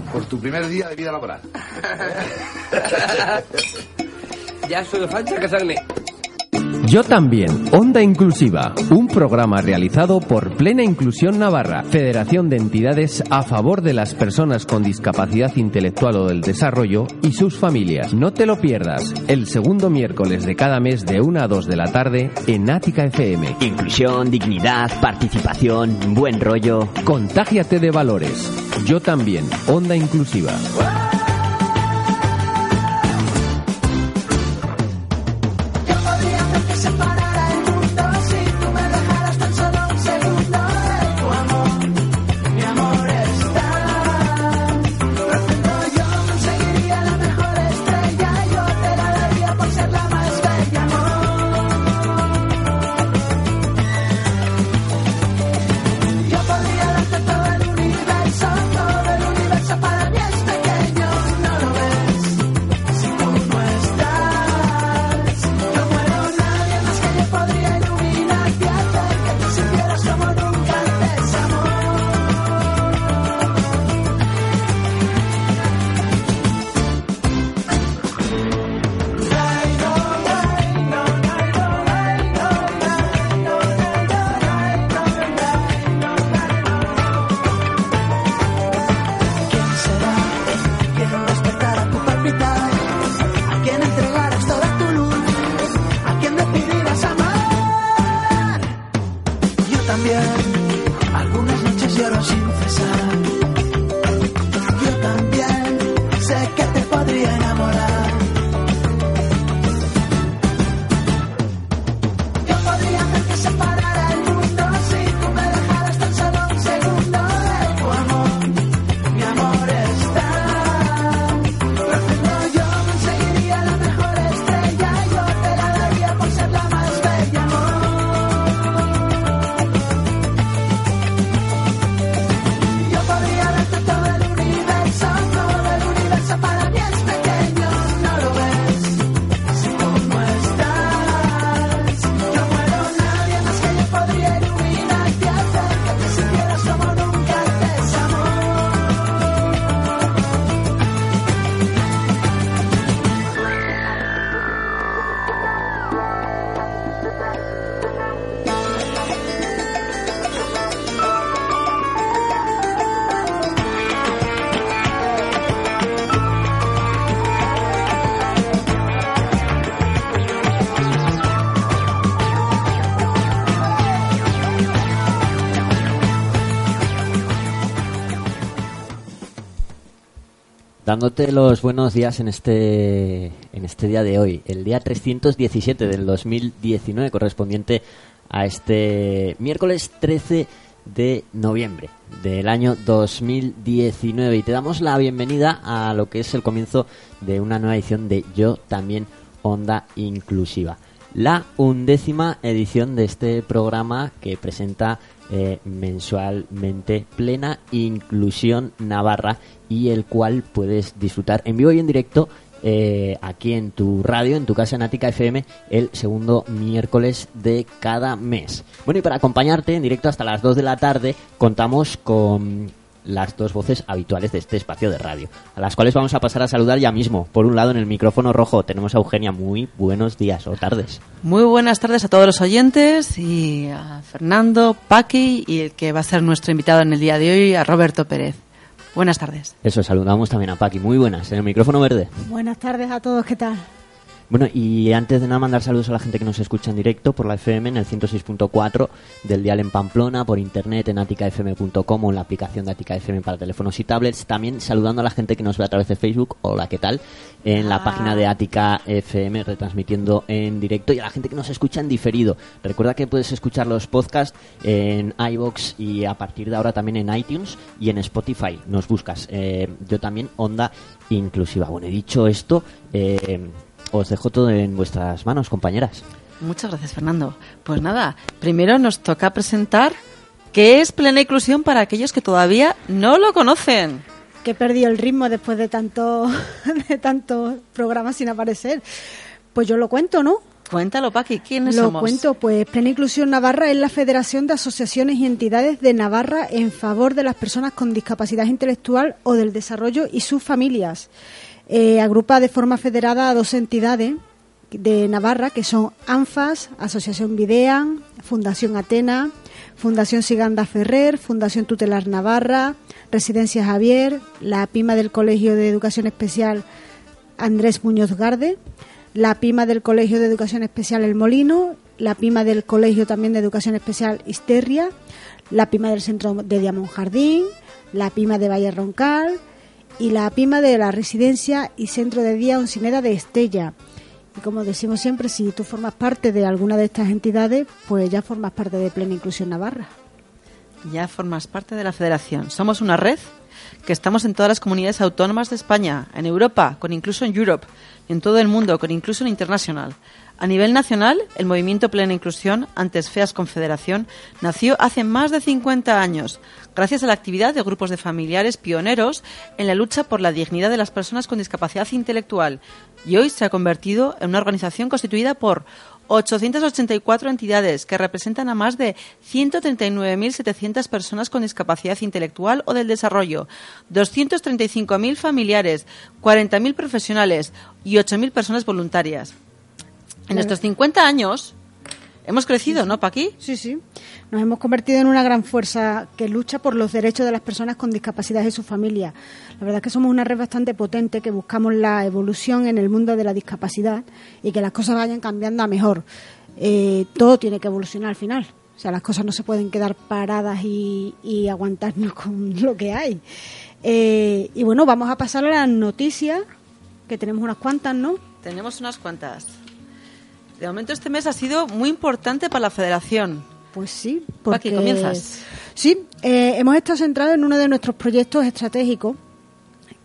por tu primer día de vida laboral. ya solo falta casarme. Yo también, Onda Inclusiva, un programa realizado por Plena Inclusión Navarra, Federación de Entidades a favor de las personas con discapacidad intelectual o del desarrollo y sus familias. No te lo pierdas, el segundo miércoles de cada mes de 1 a 2 de la tarde en Ática FM. Inclusión, dignidad, participación, buen rollo. Contágiate de valores. Yo también, Onda Inclusiva. 心在笑 los buenos días en este, en este día de hoy, el día 317 del 2019, correspondiente a este miércoles 13 de noviembre del año 2019 y te damos la bienvenida a lo que es el comienzo de una nueva edición de Yo también Onda Inclusiva. La undécima edición de este programa que presenta eh, mensualmente plena inclusión navarra y el cual puedes disfrutar en vivo y en directo eh, aquí en tu radio, en tu casa en FM, el segundo miércoles de cada mes. Bueno, y para acompañarte en directo hasta las 2 de la tarde, contamos con las dos voces habituales de este espacio de radio, a las cuales vamos a pasar a saludar ya mismo. Por un lado, en el micrófono rojo tenemos a Eugenia. Muy buenos días o tardes. Muy buenas tardes a todos los oyentes y a Fernando, Paqui y el que va a ser nuestro invitado en el día de hoy, a Roberto Pérez. Buenas tardes. Eso, saludamos también a Paqui. Muy buenas, en el micrófono verde. Buenas tardes a todos, ¿qué tal? Bueno, y antes de nada mandar saludos a la gente que nos escucha en directo por la FM en el 106.4 del dial en Pamplona, por internet en aticafm.com o en la aplicación de Atica FM para teléfonos y tablets. También saludando a la gente que nos ve a través de Facebook, hola, ¿qué tal? En la Ah. página de Atica FM retransmitiendo en directo y a la gente que nos escucha en diferido. Recuerda que puedes escuchar los podcasts en iBox y a partir de ahora también en iTunes y en Spotify. Nos buscas. Eh, yo también, Onda Inclusiva. Bueno, he dicho esto. Eh, os dejo todo en vuestras manos, compañeras. Muchas gracias, Fernando. Pues nada, primero nos toca presentar qué es plena inclusión para aquellos que todavía no lo conocen. Que he perdido el ritmo después de tanto de tantos programas sin aparecer. Pues yo lo cuento, ¿no? Cuéntalo, Paqui, ¿quiénes Lo somos? cuento, pues Plena Inclusión Navarra es la Federación de Asociaciones y Entidades de Navarra en favor de las personas con discapacidad intelectual o del desarrollo y sus familias. Eh, agrupa de forma federada a dos entidades de Navarra que son ANFAS, Asociación Videan, Fundación Atena, Fundación Siganda Ferrer, Fundación Tutelar Navarra, Residencia Javier, la PIMA del Colegio de Educación Especial Andrés Muñoz Garde, la PIMA del Colegio de Educación Especial El Molino, la PIMA del Colegio también de Educación Especial Isterria, la PIMA del Centro de Diamond Jardín, la PIMA de Valle Roncal y la PIMA de la Residencia y Centro de Día Oncineda de Estella. Y como decimos siempre, si tú formas parte de alguna de estas entidades, pues ya formas parte de Plena Inclusión Navarra. Ya formas parte de la federación. Somos una red que estamos en todas las comunidades autónomas de España, en Europa, con Inclusion Europe, en todo el mundo, con Inclusion International. A nivel nacional, el movimiento Plena Inclusión, antes FEAS Confederación, nació hace más de 50 años, gracias a la actividad de grupos de familiares pioneros en la lucha por la dignidad de las personas con discapacidad intelectual, y hoy se ha convertido en una organización constituida por 884 entidades que representan a más de 139.700 personas con discapacidad intelectual o del desarrollo, 235.000 familiares, 40.000 profesionales y 8.000 personas voluntarias. En estos 50 años hemos crecido, ¿no, Paqui? Sí, sí. Nos hemos convertido en una gran fuerza que lucha por los derechos de las personas con discapacidad y sus familias. La verdad es que somos una red bastante potente que buscamos la evolución en el mundo de la discapacidad y que las cosas vayan cambiando a mejor. Eh, todo tiene que evolucionar al final. O sea, las cosas no se pueden quedar paradas y, y aguantarnos con lo que hay. Eh, y bueno, vamos a pasar a las noticias, que tenemos unas cuantas, ¿no? Tenemos unas cuantas. De momento este mes ha sido muy importante para la federación. Pues sí, Paqui, porque comienzas. Sí, eh, hemos estado centrados en uno de nuestros proyectos estratégicos,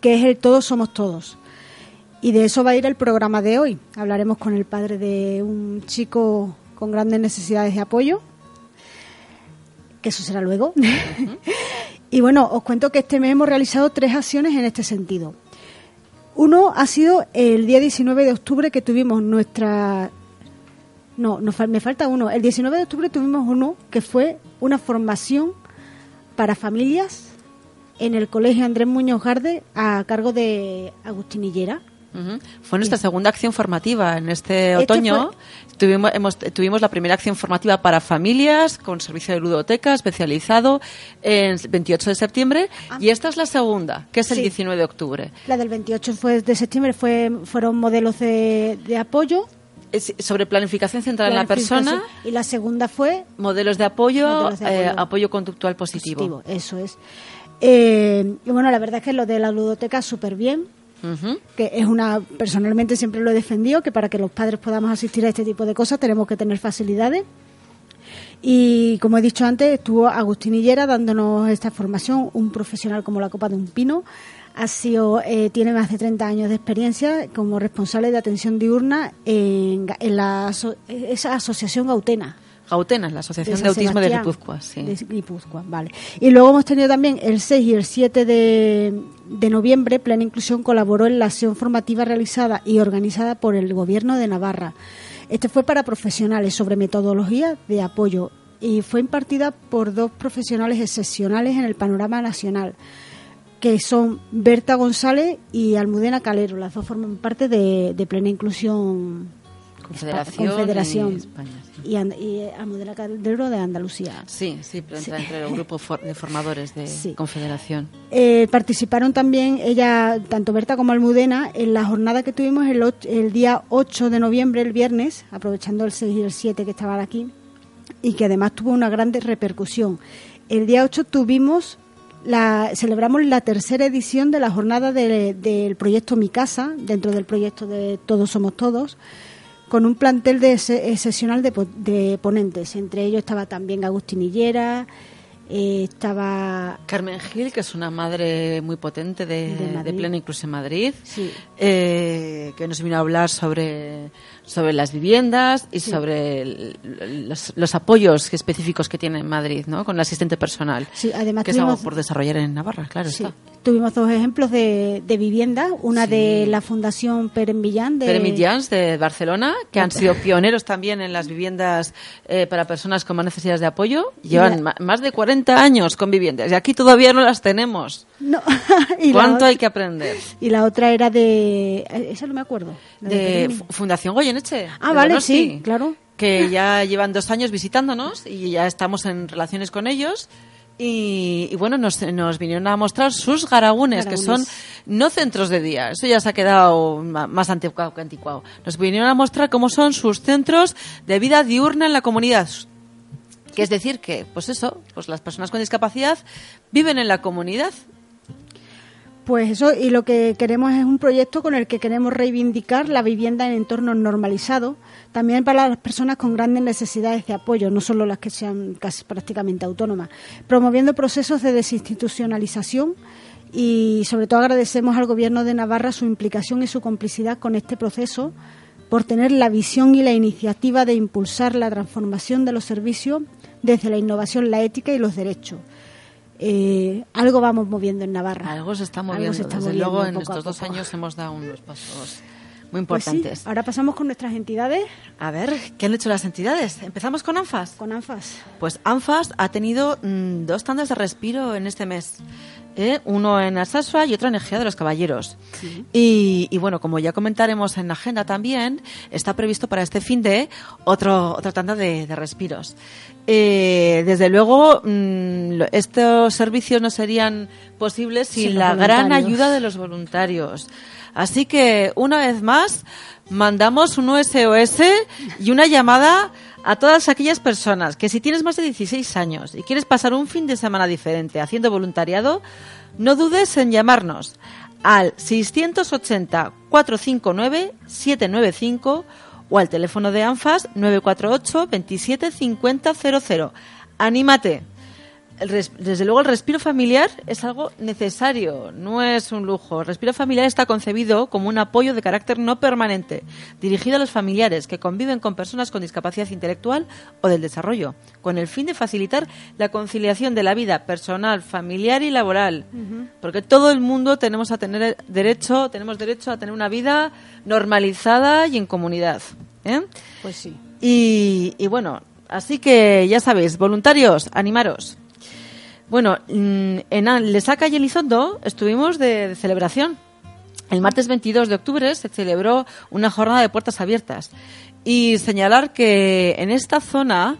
que es el Todos Somos Todos. Y de eso va a ir el programa de hoy. Hablaremos con el padre de un chico con grandes necesidades de apoyo, que eso será luego. y bueno, os cuento que este mes hemos realizado tres acciones en este sentido. Uno ha sido el día 19 de octubre que tuvimos nuestra no, me falta uno. El 19 de octubre tuvimos uno que fue una formación para familias en el Colegio Andrés Muñoz Garde a cargo de Agustín Hillera. Fue nuestra segunda acción formativa en este Este otoño. Tuvimos, hemos- tuvimos la primera acción formativa para familias con servicio de ludoteca especializado en 28 de septiembre y esta es la segunda, que es el Ah. Sí. 19 de octubre. La del 28 fue de septiembre fue, fueron modelos de, de apoyo. Es sobre planificación centrada en la persona, Y la segunda fue modelos de apoyo, Modelos de eh, apoyo. conductual positivo. positivo. Eso es. Eh, y bueno, la verdad es que lo de la ludoteca súper bien. Que es una, personalmente siempre lo he defendido, que para que los padres podamos asistir a este tipo de cosas tenemos que tener facilidades. Y como he dicho antes, estuvo Agustín Hillera dándonos esta formación, un profesional como la copa de un pino. Ha sido, eh, tiene más de 30 años de experiencia como responsable de atención diurna en, la esa asociación Gautena. Gautena, la Asociación de, Autismo de. Guipúzcoa. Sí. De Guipúzcoa, vale. Y luego hemos tenido también el 6 y el 7 de, de noviembre, Plena Inclusión colaboró en la acción formativa realizada y organizada por el Gobierno de Navarra. Este fue para profesionales sobre metodología de apoyo y fue impartida por dos profesionales excepcionales en el panorama nacional, que son Berta González y Almudena Calero. Las dos forman parte de, de Plena Inclusión Confederación. Confederación. y España, sí. y, And- y Almudena Calero de Andalucía. Sí, sí, pero entra entre los grupos for- de formadores de Sí. Confederación. Eh, participaron también ella, tanto Berta como Almudena, en la jornada que tuvimos el, el día 8 de noviembre, el viernes, aprovechando el 6 y el 7 que estaban aquí, y que además tuvo una gran repercusión. El día 8 tuvimos, la, celebramos la tercera edición de la jornada de- del proyecto Mi Casa, dentro del proyecto de Todos Somos Todos, con un plantel de excepcional de, de ponentes. Entre ellos estaba también Agustín Hillera, eh, estaba Carmen Gil, que es una madre muy potente de, De de. Plena Inclusión Madrid, Sí. eh, que nos vino a hablar sobre sobre las viviendas y sobre el- los, los apoyos específicos que tiene en Madrid, ¿no? Con el asistente personal. Sí, además que es algo por desarrollar en Navarra, claro Sí. está. Tuvimos dos ejemplos de, de vivienda, una de la Fundación Pere Millán de Pere Mitjans de Barcelona, que han sido pioneros también en las viviendas eh, para personas con más necesidades de apoyo. Llevan la- más de 40 años con viviendas y aquí todavía no las tenemos. No, y ¿Cuánto otra- hay que aprender? Y la otra era de... eh, Esa no me acuerdo. De Fundación Goyeneche. Ah, vale, Donosti, sí, claro. Que ya llevan dos años visitándonos y ya estamos en relaciones con ellos. Y, y bueno, nos, nos vinieron a mostrar sus garagunes, que son no centros de día, eso ya se ha quedado más anticuado que anticuado. Nos vinieron a mostrar cómo son sus centros de vida diurna en la comunidad. Que es decir que, pues eso, pues las personas con discapacidad viven en la comunidad. Pues eso, y lo que queremos es un proyecto con el que queremos reivindicar la vivienda en entornos normalizados, también para las personas con grandes necesidades de apoyo, no solo las que sean casi prácticamente autónomas, promoviendo procesos de desinstitucionalización y sobre todo agradecemos al Gobierno de Navarra su implicación y su complicidad con este proceso por tener la visión y la iniciativa de impulsar la transformación de los servicios desde la innovación, la ética y los derechos. Eh, algo vamos moviendo en Navarra. Algo se está moviendo. se está Desde moviendo luego, en estos dos años hemos dado unos pasos muy Pues sí, importantes. ahora pasamos con nuestras entidades, A ver, ¿qué han hecho las entidades? Empezamos con ANFAS. con ANFAS. Pues ANFAS ha tenido mm, dos tandas de respiro en este mes. ¿Eh? Uno en Alsasua y otro en Egea de los Caballeros. Y, y bueno, como ya comentaremos en la agenda también, está previsto para este fin de otro, otra tanda de, de respiros. Eh, desde luego, mm, estos servicios no serían posibles sin Sin la gran ayuda de los voluntarios. Así que, una vez más, mandamos un SOS y una llamada a todas aquellas personas que si tienes más de 16 años y quieres pasar un fin de semana diferente haciendo voluntariado, no dudes en llamarnos al 680-459-795 o al teléfono de ANFAS 948 27 50 00. ¡Anímate! El res- desde luego el respiro familiar es algo necesario, no es un lujo. El respiro familiar está concebido como un apoyo de carácter no permanente, dirigido a los familiares que conviven con personas con discapacidad intelectual o del desarrollo, con el fin de facilitar la conciliación de la vida personal, familiar y laboral. Porque todo el mundo tenemos a tener derecho, tenemos derecho a tener una vida normalizada y en comunidad. ¿eh? Pues sí. Y, y bueno, así que ya sabéis, voluntarios, animaros. Bueno, mm, en Lesaca y Elizondo estuvimos de, de celebración. El martes 22 de octubre se celebró una jornada de puertas abiertas. Y señalar que en esta zona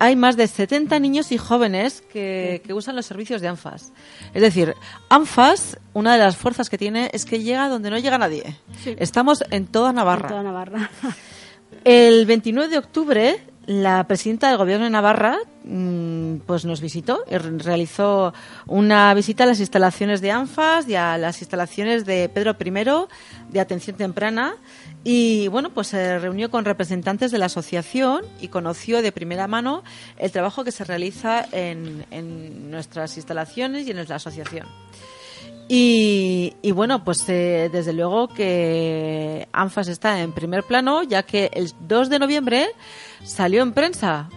hay más de 70 niños y jóvenes que, que usan los servicios de ANFAS. Es decir, ANFAS, una de las fuerzas que tiene es que llega donde no llega nadie. Estamos en toda Navarra. En toda Navarra. El 29 de octubre, la presidenta del Gobierno de Navarra mm, pues nos visitó y re- realizó una visita a las instalaciones de ANFAS y a las instalaciones de Pedro I de atención temprana y bueno, pues se reunió con representantes de la asociación y conoció de primera mano el trabajo que se realiza en, en nuestras instalaciones y en nuestra asociación. Y, bueno, pues eh, desde luego que ANFAS está en primer plano, ya que el 2 de noviembre salió en prensa.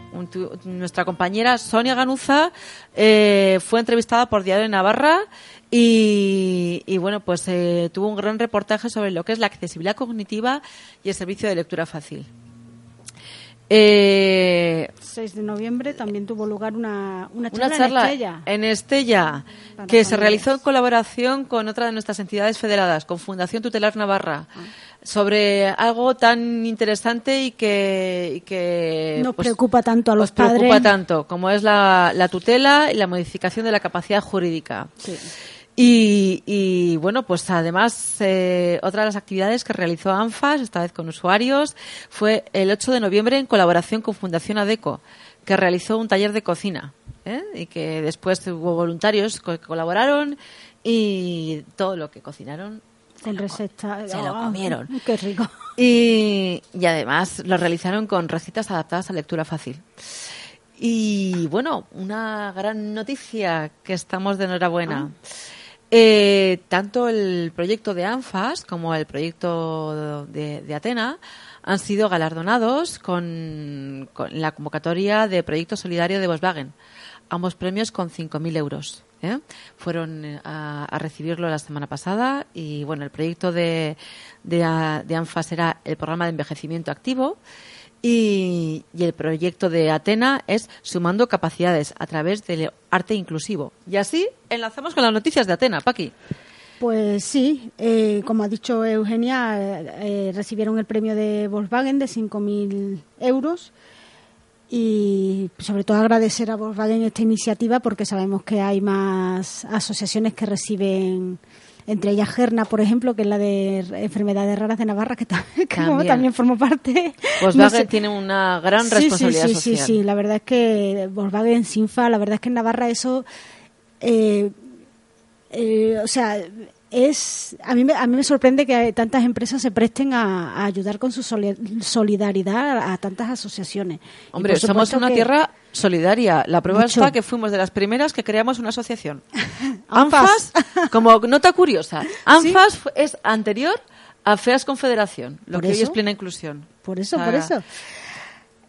Nuestra compañera Sonia Ganuza eh, fue entrevistada por Diario de Navarra y, y bueno, pues eh, tuvo un gran reportaje sobre lo que es la accesibilidad cognitiva y el servicio de lectura fácil. Eh, 6 de noviembre también tuvo lugar una, una charla, una charla en Estella. en Estella, Para que se realizó en colaboración con otra de nuestras entidades federadas, con Fundación Tutelar Navarra, Ah. sobre algo tan interesante y que, y que Nos pues, preocupa tanto a los os preocupa tanto, como es la, la tutela y la modificación de la capacidad jurídica. Sí. Y, y, bueno, pues además, eh, otra de las actividades que realizó ANFAS, esta vez con usuarios, fue el 8 de noviembre en colaboración con Fundación ADECO, que realizó un taller de cocina. ¿eh? Y que después hubo voluntarios que colaboraron y todo lo que cocinaron. Con receta. se lo Ah, comieron. Qué rico. Y, y además lo realizaron con recetas adaptadas a lectura fácil. Y bueno, una gran noticia que estamos de enhorabuena. Eh, tanto el proyecto de ANFAS como el proyecto de, de Atena han sido galardonados con, la convocatoria de Proyecto Solidario de Volkswagen. Ambos premios con 5.000 euros. ¿eh? Fueron eh, a, recibirlo la semana pasada y bueno, el proyecto de, de, de ANFAS era el programa de envejecimiento activo y, y el proyecto de Atena es sumando capacidades a través del arte inclusivo. Y así enlazamos con las noticias de Atena, Paqui. Pues sí, eh, como ha dicho Eugenia, eh, eh, recibieron el premio de Volkswagen de 5.000 euros y sobre todo agradecer a Volkswagen esta iniciativa porque sabemos que hay más asociaciones que reciben, entre ellas Gerna, por ejemplo, que es la de enfermedades raras de Navarra, que, También. también formo parte. Volkswagen No sé. tiene una gran Sí, responsabilidad sí, sí, social. Sí, sí, la verdad es que Volkswagen, Sinfa, la verdad es que en Navarra eso, eh, eh, o sea, es a mí, me, a mí me sorprende que tantas empresas se presten a, a ayudar con su soli- solidaridad a, a tantas asociaciones. Hombre, somos una tierra solidaria. La prueba Mucho. está que fuimos de las primeras que creamos una asociación. ANFAS. Como nota curiosa, ANFAS es anterior a FEAS Confederación, lo que hoy es plena inclusión. Por eso, por eso.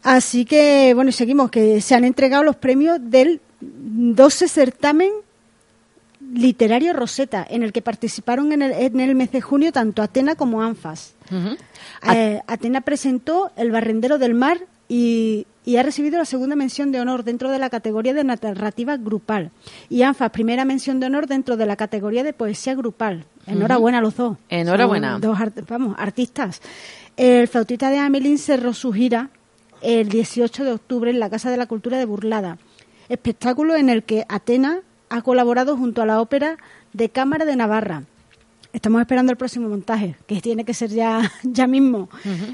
Así que, bueno, y seguimos, que se han entregado los premios del 12 certamen literario Rosetta, en el que participaron en el, en el mes de junio tanto Atena como ANFAS. Eh, Atena presentó El barrendero del mar y, y ha recibido la segunda mención de honor dentro de la categoría de narrativa grupal. Y ANFAS, primera mención de honor dentro de la categoría de poesía grupal. Enhorabuena a los dos. Enhorabuena. Son dos art- vamos, artistas. El flautista de Amelín cerró su gira el 18 de octubre en la Casa de la Cultura de Burlada. Espectáculo en el que Atena ha colaborado junto a la Ópera de Cámara de Navarra. Estamos esperando el próximo montaje, que tiene que ser ya, ya mismo.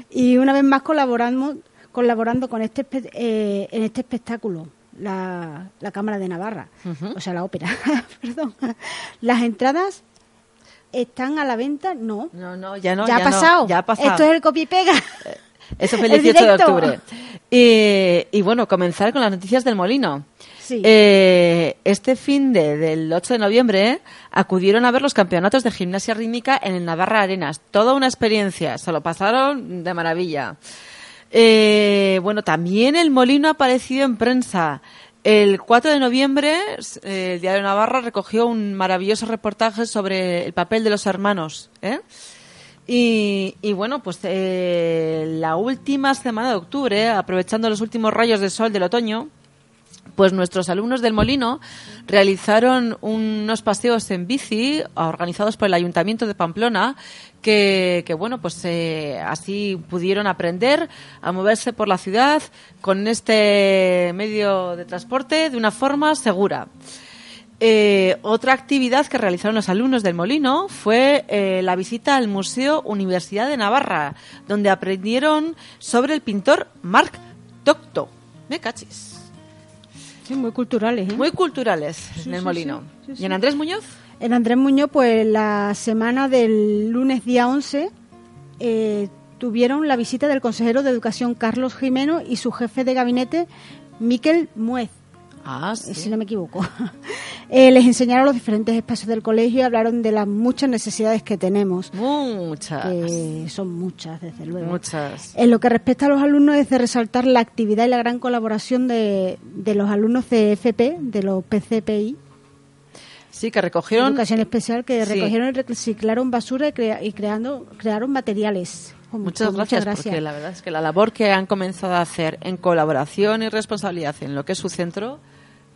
Y una vez más colaboramos, colaborando con este eh, en este espectáculo, la, la Cámara de Navarra, o sea, la ópera, perdón. Las entradas están a la venta, no. No, no, ya no. ya, ha no, pasado. ya ha pasado. Esto es el copia y pega. Eso fue el el 18 de octubre. Y, y bueno, comenzar con las noticias del molino. Sí. Eh, este fin de, del 8 de noviembre acudieron a ver los campeonatos de gimnasia rítmica en el Navarra Arenas. Toda una experiencia, se lo pasaron de maravilla. Eh, bueno, también el molino ha aparecido en prensa. El 4 de noviembre, eh, el Diario Navarra recogió un maravilloso reportaje sobre el papel de los hermanos. ¿eh? Y, y bueno, pues eh, la última semana de octubre, aprovechando los últimos rayos de sol del otoño, pues nuestros alumnos del Molino realizaron unos paseos en bici organizados por el Ayuntamiento de Pamplona que, bueno, pues eh, así pudieron aprender a moverse por la ciudad con este medio de transporte de una forma segura. Eh, otra actividad que realizaron los alumnos del Molino fue eh, la visita al Museo Universidad de Navarra, donde aprendieron sobre el pintor Marc Docto. Me cachis. Sí, muy culturales. ¿eh? Muy culturales en el sí, Molino. sí, ¿Y en Andrés Muñoz? En Andrés Muñoz, pues la semana del lunes día 11 eh, tuvieron la visita del consejero de Educación Carlos Jimeno y su jefe de gabinete Miquel Muez, Ah, eh, si no me equivoco. Eh, les enseñaron los diferentes espacios del colegio y hablaron de las muchas necesidades que tenemos, Muchas. que son muchas, desde luego. Muchas. En lo que respecta a los alumnos es de resaltar la actividad y la gran colaboración de, de los alumnos de FP, de los PCPI, Sí, que recogieron. Educación especial que Sí. recogieron y reciclaron basura y, crea- y creando, crearon materiales. Con- Muchas con gracias, porque la verdad es que la labor que han comenzado a hacer en colaboración y responsabilidad en lo que es su centro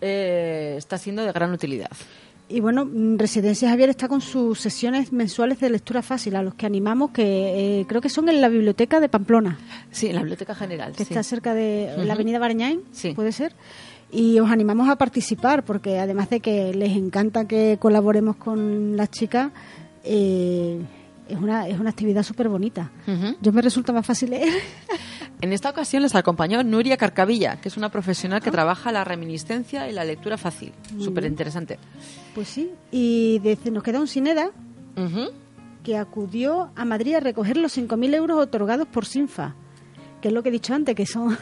eh, está siendo de gran utilidad. Y bueno, mm, Residencia Javier está con sus sesiones mensuales de lectura fácil, a los que animamos, que eh, creo que son en la biblioteca de Pamplona, Sí, en la Biblioteca General. que sí. está cerca de la avenida Barañáin, Sí. puede ser. Y os animamos a participar, porque además de que les encanta que colaboremos con las chicas, eh, es, una, es una actividad súper bonita. Yo me resulta más fácil leer. En esta ocasión les acompañó Nuria Carcavilla, que es una profesional que trabaja la reminiscencia y la lectura fácil. Súper interesante. Pues sí, y desde, nos queda un Sineda que acudió a Madrid a recoger los 5.000 euros otorgados por Sinfa, que es lo que he dicho antes, que son...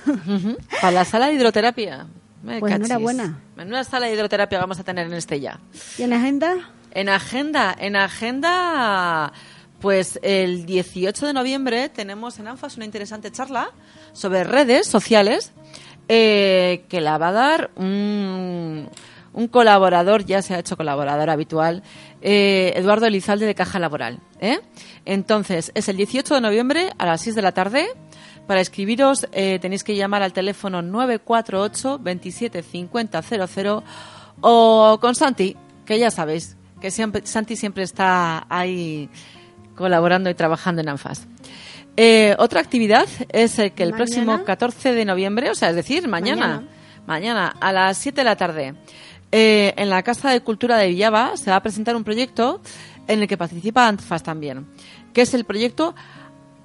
Para la sala de hidroterapia. Me Pues cachis. enhorabuena. Menuda sala de hidroterapia vamos a tener en Estella. ¿Y en agenda? En agenda, en agenda, Pues el 18 de noviembre tenemos en ANFAS una interesante charla sobre redes sociales eh, que la va a dar un, un colaborador, ya se ha hecho colaborador habitual, eh, Eduardo Elizalde de Caja Laboral. ¿eh? Entonces, es el 18 de noviembre a las 6 de la tarde. Para escribiros eh, tenéis que llamar al teléfono 948 27 50 00 o con Santi, que ya sabéis que siempre, Santi siempre está ahí colaborando y trabajando en ANFAS. Eh, otra actividad es eh, que el Mañana. próximo 14 de noviembre, o sea, es decir, mañana, mañana, a las 7 de la tarde, eh, en la Casa de Cultura de Villava se va a presentar un proyecto en el que participa ANFAS también, que es el proyecto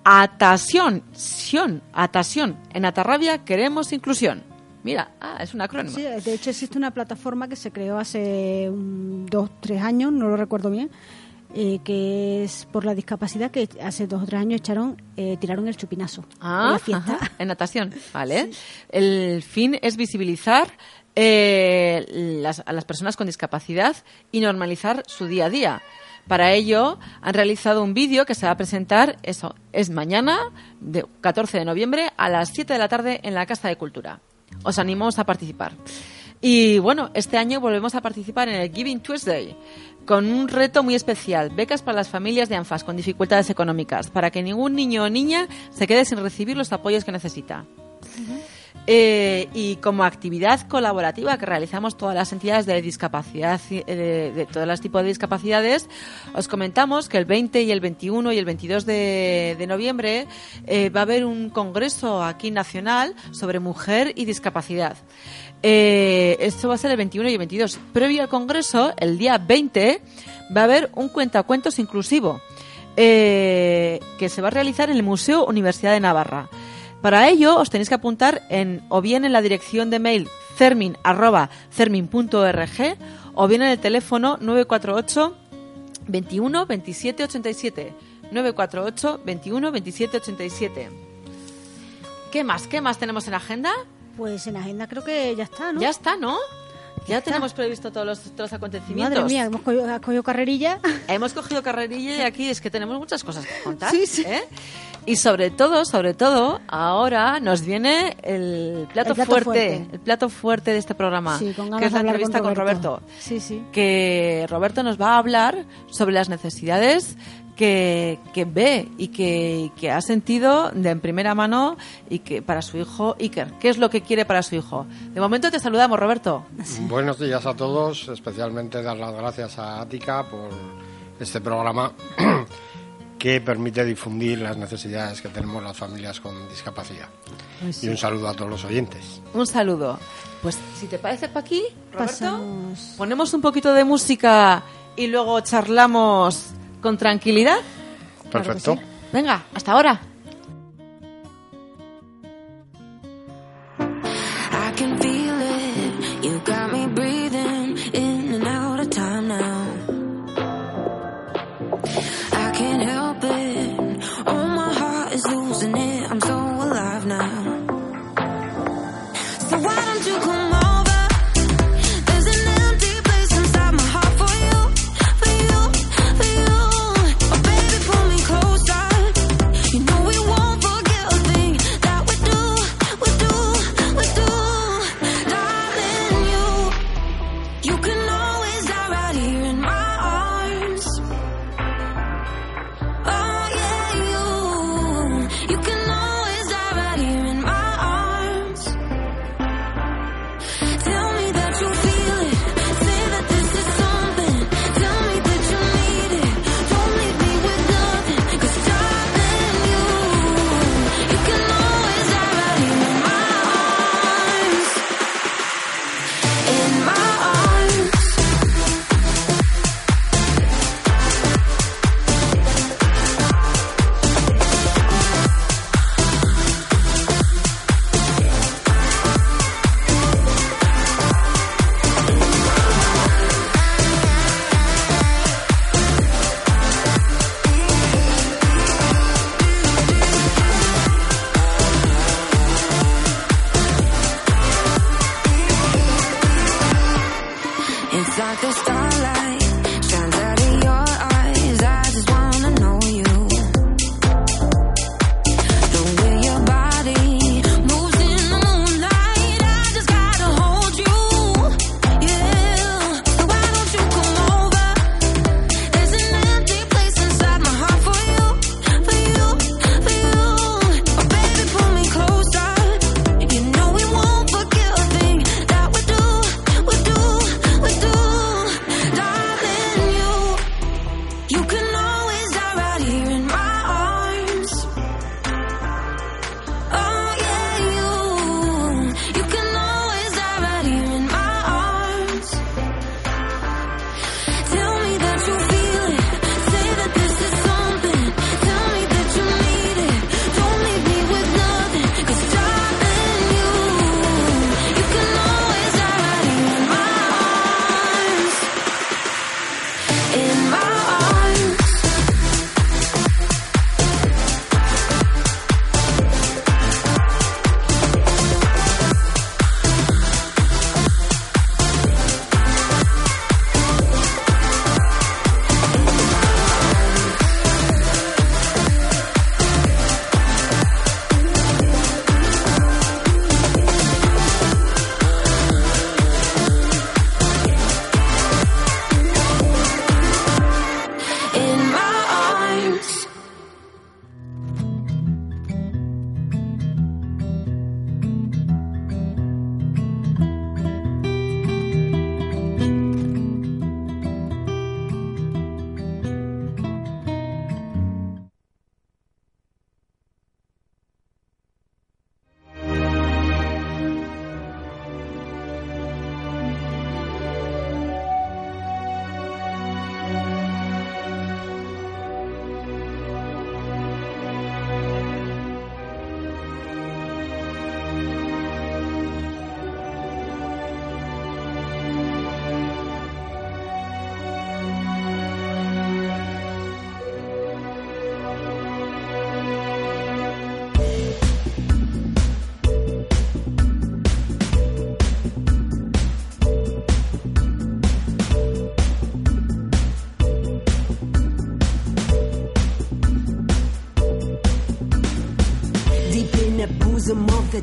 Atasión, Sion, Atasión. En Atarrabia queremos inclusión. Mira, ah, es un acrónimo. Sí, de hecho existe una plataforma que se creó hace un, dos, tres años, no lo recuerdo bien, eh, que es por la discapacidad que hace dos o tres años echaron, eh, tiraron el chupinazo en Ah, la fiesta. ajá, en natación, ¿vale? El fin es visibilizar eh, las- a las personas con discapacidad y normalizar su día a día. Para ello han realizado un vídeo que se va a presentar, eso, es mañana, de 14 de noviembre, a las 7 de la tarde en la Casa de Cultura. Os animamos a participar. Y bueno, este año volvemos a participar en el Giving Tuesday con un reto muy especial, becas para las familias de ANFAS con dificultades económicas, para que ningún niño o niña se quede sin recibir los apoyos que necesita. Eh, y como actividad colaborativa que realizamos todas las entidades de discapacidad, eh, de, de todos los tipos de discapacidades, os comentamos que el 20 y el 21 y el 22 de, de noviembre eh, va a haber un congreso aquí nacional sobre mujer y discapacidad. Eh, esto va a ser el 21 y el 22. Previo al congreso, el día 20, va a haber un cuentacuentos inclusivo eh, que se va a realizar en el Museo Universidad de Navarra. Para ello os tenéis que apuntar en o bien en la dirección de mail cermin arroba cermin.org o bien en el teléfono 948 21 27 87 948 21 27 87 ¿Qué más? ¿Qué más tenemos en agenda? Pues en agenda creo que ya está, ¿no? Ya está, ¿no? Ya, tenemos previsto todos los, todos los acontecimientos. Madre mía, hemos cogido, cogido carrerilla. Hemos cogido carrerilla y aquí es que tenemos muchas cosas que contar. Sí, sí. ¿eh? Y sobre todo, sobre todo, ahora nos viene el plato, El plato fuerte, fuerte. el plato fuerte de este programa, Sí, con que es la entrevista con Roberto. Sí, sí. Que Roberto nos va a hablar sobre las necesidades que, que ve y que, que ha sentido de en primera mano y que para su hijo Iker. ¿Qué es lo que quiere para su hijo? De momento te saludamos, Roberto. Buenos días a todos, especialmente dar las gracias a Ática por este programa que permite difundir las necesidades que tenemos las familias con discapacidad. Y un saludo a todos los oyentes. Un saludo. Pues si te parece, Paqui, Roberto, Pasamos- ponemos un poquito de música y luego charlamos con tranquilidad. Perfecto. Venga, hasta ahora.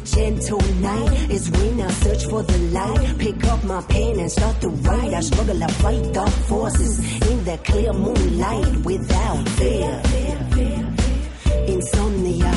Gentle night is when I search for the light. Pick up my pen and start to write. I struggle to fight dark forces in the clear moonlight without fear. Insomnia.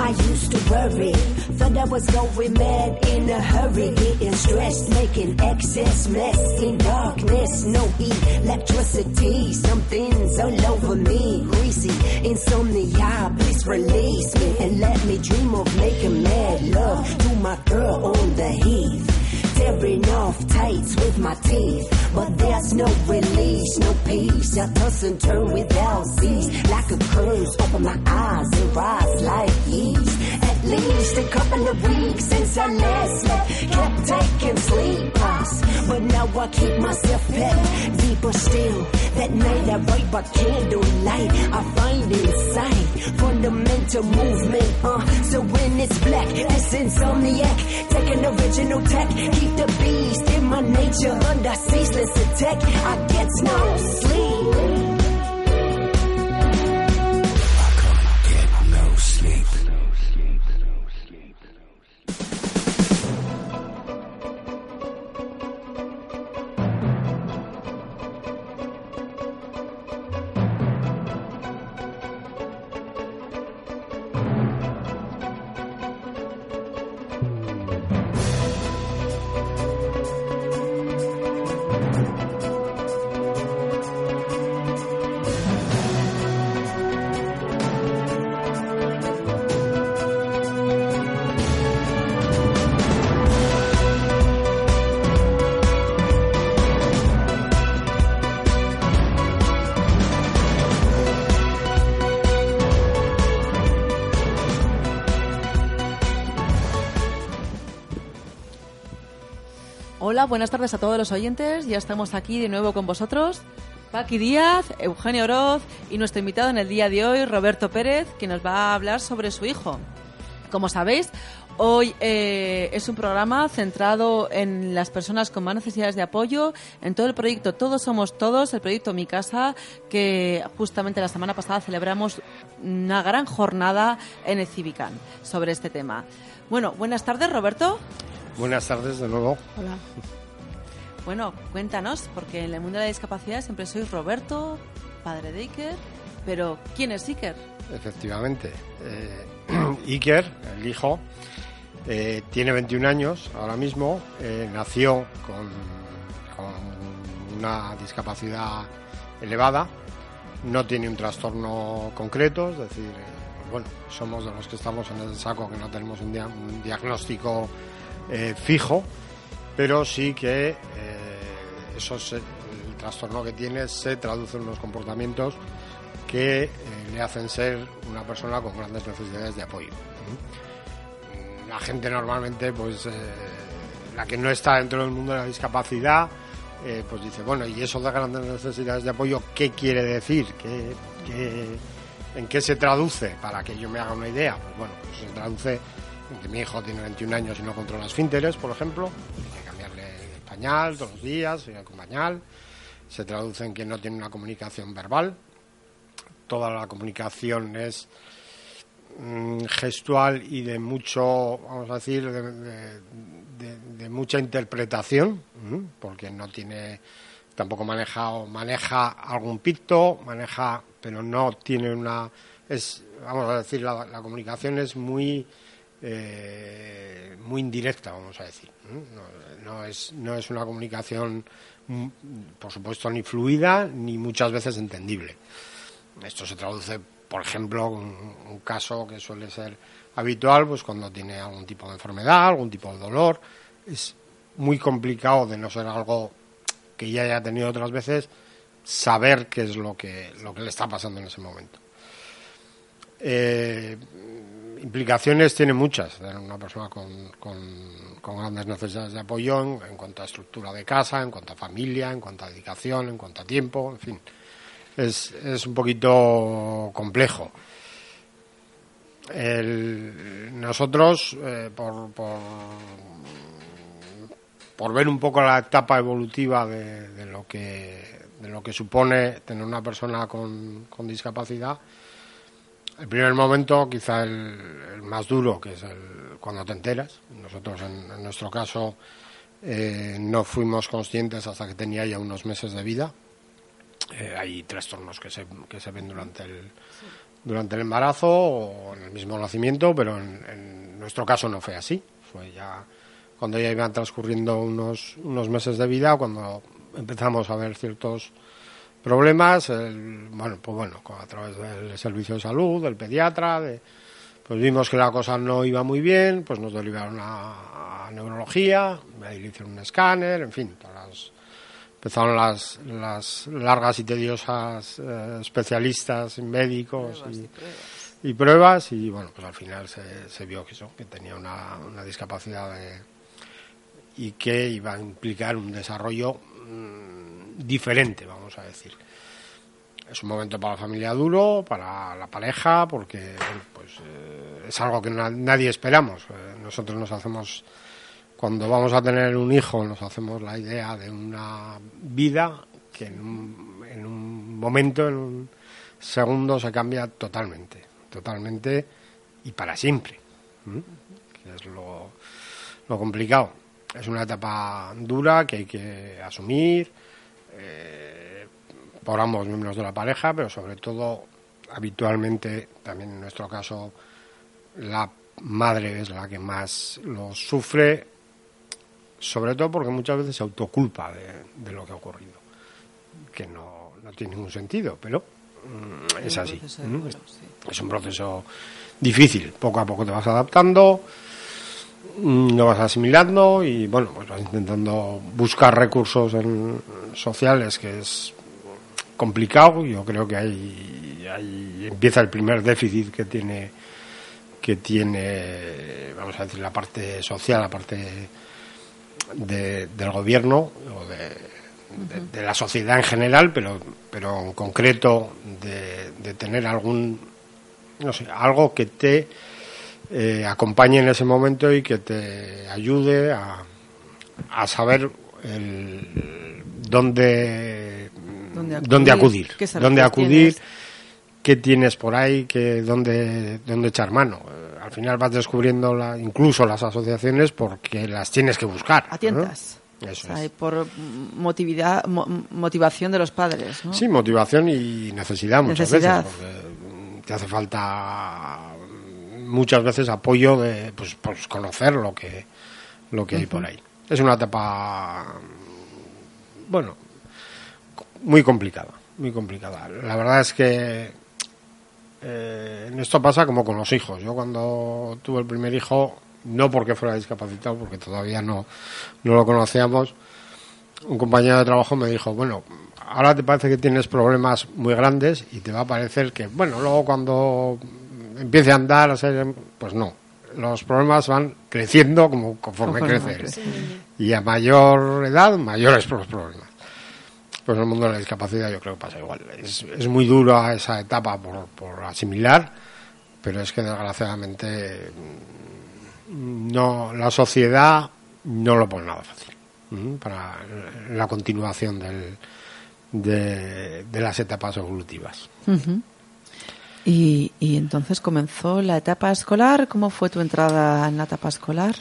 I used to worry, thought I was going mad in a hurry, getting stressed, making excess mess in darkness, no electricity, something's all over me, greasy insomnia. Please release me and let me dream of making mad love to my girl on the heath. Tearing off tights with my teeth, but there's no release, no peace. I toss and turn without cease, like a curse. Open my eyes and rise like yeast. Least a couple of weeks since I last slept, kept taking sleep sleepers, but now I keep myself pet deeper still. That night I write by candlelight, I find insight, fundamental movement. Uh, so when it's black, it's insomniac. Take an original tech, keep the beast in my nature under ceaseless attack. I get no sleep. Hola, buenas tardes a todos los oyentes. Ya estamos aquí de nuevo con vosotros. Paqui Díaz, Eugenio Oroz y nuestro invitado en el día de hoy, Roberto Pérez, que nos va a hablar sobre su hijo. Como sabéis, hoy eh, es un programa centrado en las personas con más necesidades de apoyo, en todo el proyecto Todos Somos Todos, el proyecto Mi Casa, que justamente la semana pasada celebramos una gran jornada en el Civicán sobre este tema. Bueno, buenas tardes, Roberto. Buenas tardes de nuevo. Hola. Bueno, cuéntanos, porque en el mundo de la discapacidad siempre sois Roberto, padre de Iker, pero ¿quién es Iker? Efectivamente. Eh, Iker, el hijo, eh, tiene 21 años ahora mismo, eh, nació con, con una discapacidad elevada, no tiene un trastorno concreto, es decir, bueno, somos de los que estamos en el saco que no tenemos un, dia- un diagnóstico eh, fijo, pero sí que eh, eso el trastorno que tiene se traduce en unos comportamientos que eh, le hacen ser una persona con grandes necesidades de apoyo. La gente normalmente, pues, eh, la que no está dentro del mundo de la discapacidad, pues dice, bueno, ¿y eso de grandes necesidades de apoyo qué quiere decir? ¿Qué, en qué se traduce? Para que yo me haga una idea. Pues bueno, pues se traduce mi hijo tiene 21 años y no controla esfínteres, por ejemplo, hay que cambiarle el pañal todos los días, con pañal. Se traduce en que no tiene una comunicación verbal, toda la comunicación es mm, gestual y de mucho, vamos a decir, de, mucha interpretación, porque no tiene, tampoco maneja o maneja algún picto, maneja, pero no tiene una, es, vamos a decir, la comunicación es muy, eh, muy indirecta, vamos a decir. no es, no es una comunicación, mm, por supuesto, ni fluida ni muchas veces entendible. Esto se traduce, por ejemplo, un, un caso que suele ser habitual, pues cuando tiene algún tipo de enfermedad, algún tipo de dolor, es muy complicado de no ser algo que ya haya tenido otras veces, saber qué es lo que, lo que le está pasando en ese momento. Eh, implicaciones tiene muchas una persona con, con- grandes necesidades de apoyo en, en cuanto a estructura de casa, en cuanto a familia, en cuanto a dedicación, en cuanto a tiempo, en fin. Es, es un poquito complejo. nosotros, eh, por, por, por ver un poco la etapa evolutiva de, de lo que de lo que supone tener una persona con, con discapacidad, el primer momento, quizá el, más duro, que es el, cuando te enteras. Nosotros, en, en nuestro caso, eh, no fuimos conscientes hasta que tenía ya unos meses de vida. Eh, hay trastornos que se, que se ven durante el, durante el embarazo o en el mismo nacimiento, pero en, en nuestro caso no fue así. Fue ya cuando ya iban transcurriendo unos, unos meses de vida, cuando empezamos a ver ciertos problemas, el- bueno, pues bueno, a través del servicio de salud, del pediatra, de, pues vimos que la cosa no iba muy bien, pues nos derivaron a, a neurología, ahí le hicieron un escáner, en fin, todas las- empezaron las, las largas y tediosas eh, especialistas médicos y, y pruebas y bueno, pues al final se, se vio que eso, que tenía una, una discapacidad de- y que iba a implicar un desarrollo mm, diferente, vamos a decir. Es un momento para la familia duro, para la pareja, porque pues, eh, es algo que na- nadie esperamos. Eh, nosotros nos hacemos, cuando vamos a tener un hijo, nos hacemos la idea de una vida que en un, en un momento, en un segundo, se cambia totalmente, totalmente y para siempre, es lo, lo complicado. Es una etapa dura que hay que asumir eh, por ambos miembros de la pareja, pero sobre todo, habitualmente, también en nuestro caso, la madre es la que más lo sufre, sobre todo porque muchas veces se autoculpa de, de lo que ha ocurrido, que no, no tiene ningún sentido, pero mm, es así. sí. Es un proceso difícil, poco a poco te vas adaptando, lo vas asimilando y bueno, pues vas intentando buscar recursos en- sociales que es complicado. Yo creo que ahí, ahí empieza el primer déficit que tiene que tiene, vamos a decir, la parte social, la parte de- del gobierno o de, de- de la sociedad en general, pero, pero en concreto de, de tener algún, no sé, algo que te eh, acompañe en ese momento y que te ayude a, a saber el, dónde, ¿Dónde acudir? dónde acudir, ¿Qué servicios dónde acudir, tienes? qué tienes por ahí, que dónde, dónde echar mano. Eh, al final vas descubriendo la, incluso las asociaciones porque las tienes que buscar. A ¿no? tientas. Eso O sea, es. y por motividad, mo- motivación de los padres, ¿no? Sí, motivación y necesidad muchas Necesidad. veces, porque te hace falta muchas veces apoyo de pues, pues conocer lo que lo que hay por ahí. Es una etapa bueno, muy complicada, muy complicada. La verdad es que eh, esto pasa como con los hijos. Yo cuando tuve el primer hijo, no porque fuera discapacitado, porque todavía no, no lo conocíamos, un compañero de trabajo me dijo, bueno, ahora te parece que tienes problemas muy grandes y te va a parecer que, bueno, luego cuando empiece a andar, a ser, pues no. Los problemas van creciendo como conforme, Conforme crece. va él. creciendo. Y a mayor edad, mayores los problemas. Pues en el mundo de la discapacidad yo creo que pasa igual. Es, es muy dura esa etapa por, por asimilar, pero es que desgraciadamente mm, no la sociedad no lo pone nada fácil mm, para la continuación del, de, de las etapas evolutivas. Ujú. Y, y entonces comenzó la etapa escolar. ¿Cómo fue tu entrada en la etapa escolar?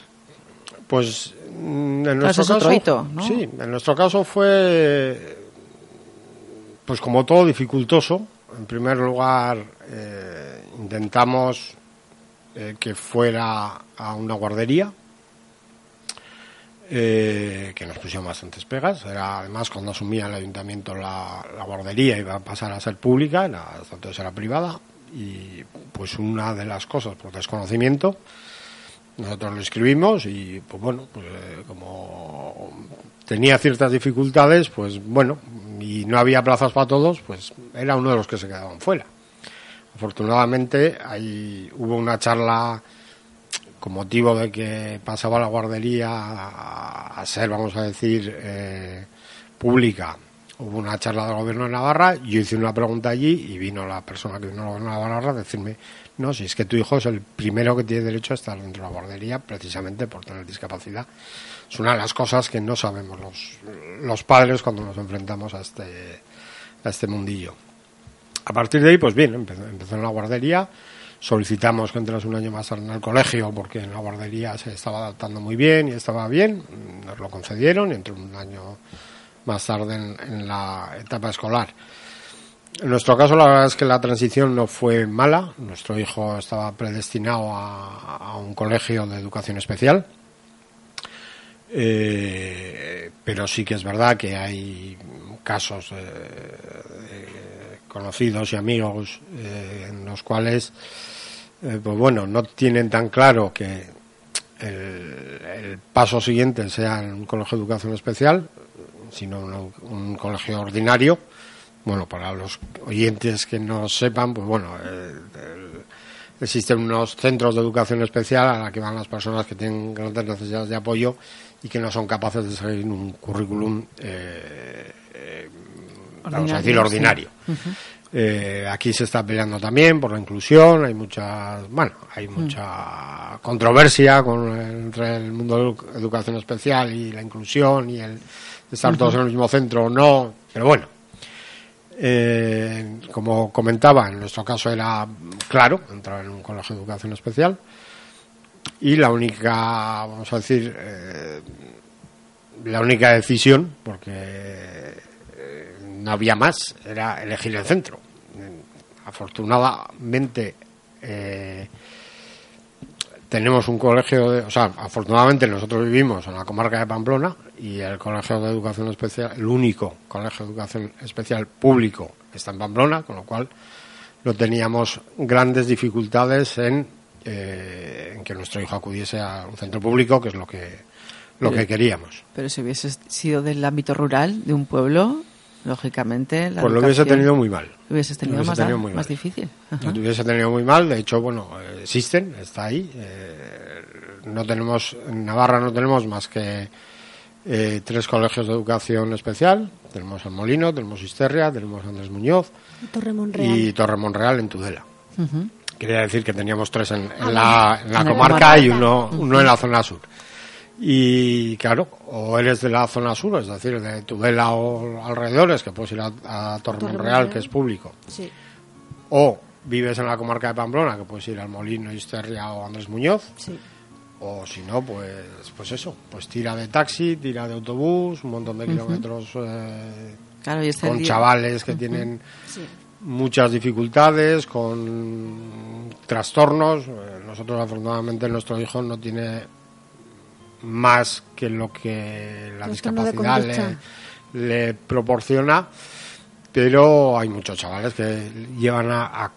Pues mm, en Claro, nuestro es caso, hito, ¿no? sí, en nuestro caso fue, pues como todo dificultoso. En primer lugar, eh, intentamos eh, que fuera a una guardería, eh, que nos pusieron bastantes pegas. Era además cuando asumía el ayuntamiento la, la guardería iba a pasar a ser pública, era, entonces era privada. Y pues una de las cosas por desconocimiento nosotros lo escribimos y pues bueno pues eh, como tenía ciertas dificultades pues bueno y no había plazas para todos pues era uno de los que se quedaban fuera. Afortunadamente ahí hubo una charla con motivo de que pasaba la guardería a, ser vamos a decir eh, pública hubo una charla del gobierno de Navarra, yo hice una pregunta allí y vino la persona que vino del gobierno de Navarra a decirme, no, si es que tu hijo es el primero que tiene derecho a estar dentro de la guardería precisamente por tener discapacidad. Es una de las cosas que no sabemos los, los padres cuando nos enfrentamos a este, a este mundillo. A partir de ahí, pues bien, empezó, en la guardería, solicitamos que entrase un año más en el colegio porque en la guardería se estaba adaptando muy bien y estaba bien, nos lo concedieron y entró un año más tarde en, la etapa escolar. En nuestro caso, la verdad es que la transición no fue mala. Nuestro hijo estaba predestinado a, un colegio de educación especial. Eh, pero sí que es verdad que hay casos eh, conocidos y amigos eh, en los cuales, eh, pues bueno, no tienen tan claro que el, el paso siguiente sea en un colegio de educación especial, sino un, un colegio ordinario. Bueno, para los oyentes que no sepan, pues bueno, eh, el- existen unos centros de educación especial a la que van las personas que tienen grandes necesidades de apoyo y que no son capaces de seguir un currículum, eh, eh, vamos a decir, ordinario. Eh, aquí se está peleando también por la inclusión, hay mucha, bueno, hay mucha controversia con, entre el mundo de educación especial y la inclusión y el estar todos en el mismo centro o no, pero bueno, eh, como comentaba, en nuestro caso era claro entrar en un colegio de educación especial y la única, vamos a decir, eh, la única decisión, porque eh, no había más, era elegir el centro. Afortunadamente tenemos un colegio, de, o sea, afortunadamente nosotros vivimos en la comarca de Pamplona y el colegio de educación especial, el único colegio de educación especial público está en Pamplona, con lo cual no teníamos grandes dificultades en, eh, en que nuestro hijo acudiese a un centro público, que es lo que lo que queríamos. Pero si hubiese sido del ámbito rural, de un pueblo, lógicamente. La Pues lo hubiese tenido muy mal. lo hubieses tenido, Lo hubiese más, tenido muy más mal. difícil. Ajá. Lo hubiese tenido muy mal, de hecho, bueno, existen, está ahí. eh, no tenemos, en Navarra no tenemos más que eh, tres colegios de educación especial. Tenemos el Molino, tenemos Isterria, tenemos Andrés Muñoz y Torre Monreal en Tudela. Quería decir que teníamos tres en, en Ah, la, en la En la comarca y uno, uno en la zona sur. Y claro, o eres de la zona sur, es decir, de Tudela o alrededores, que puedes ir a, a que es público, Sí. o vives en la comarca de Pamplona, que puedes ir al Molino, Isterria o Andrés Muñoz, Sí. O si no, pues, pues eso, pues tira de taxi, tira de autobús, un montón de kilómetros eh, Claro, con chavales que tienen Sí. muchas dificultades, con trastornos. Eh, Nosotros, afortunadamente, nuestro hijo no tiene más que lo que la Trastorno discapacidad le proporciona, pero hay muchos chavales que llevan a, a-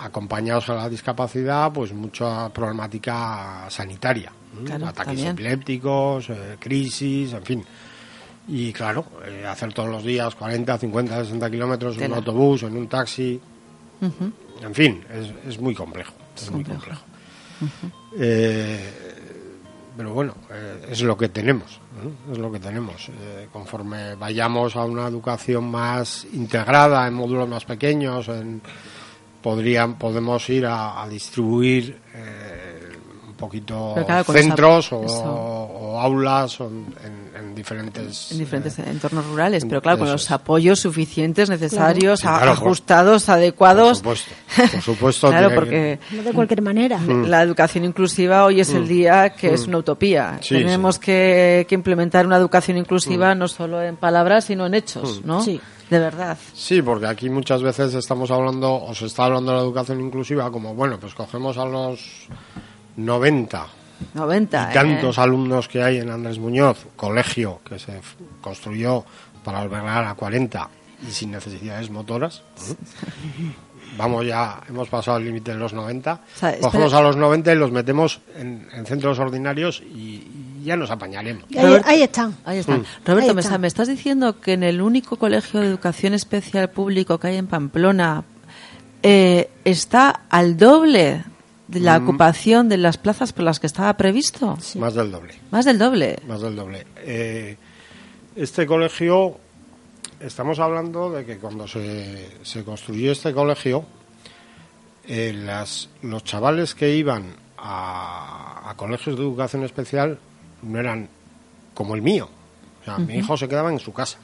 acompañados a la discapacidad pues mucha problemática sanitaria, ataques también. epilépticos, eh, crisis, en fin. Y claro, eh, hacer todos los días 40, 50, 60 kilómetros en un autobús, en un taxi, en fin, es, es muy complejo. Es muy complejo. complejo. Eh, pero bueno, eh, es lo que tenemos, ¿no? es lo que tenemos. Eh, conforme vayamos a una educación más integrada, en módulos más pequeños, en, podrían, podemos ir a, a distribuir eh, un poquito claro, centros esa- o, aulas o en, en- en diferentes en diferentes eh, entornos rurales, pero claro, con los es. apoyos suficientes, necesarios, Sí, a- claro, por- ajustados, por adecuados. supuesto, por supuesto claro, porque No de cualquier manera. Mm. la educación inclusiva hoy es el día que es una utopía. Sí, Tenemos sí. Que, que implementar una educación inclusiva no solo en palabras, sino en hechos, ¿no? Sí. De verdad. Sí, porque aquí muchas veces estamos hablando, o se está hablando de la educación inclusiva como, bueno, pues cogemos a los 90 90. y tantos ¿eh? alumnos que hay en Andrés Muñoz, colegio que se construyó para albergar a 40 y sin necesidades motoras. Vamos ya, hemos pasado el límite de los 90. sea, espera- Cogemos a los 90 y los metemos en, en centros ordinarios y ya nos apañaremos. Ahí, Roberto- ahí están. Ahí está. Mm. Roberto, Ahí me estás diciendo que en el único colegio de educación especial público que hay en Pamplona eh, está al doble de la Mm. ocupación de las plazas por las que estaba previsto. Más del doble. Más del doble. más del doble. Eh, este colegio estamos hablando de que cuando se, se construyó este colegio, eh, las, los chavales que iban a, a colegios de educación especial no eran como el mío. O sea, mi hijo se quedaba en su casa.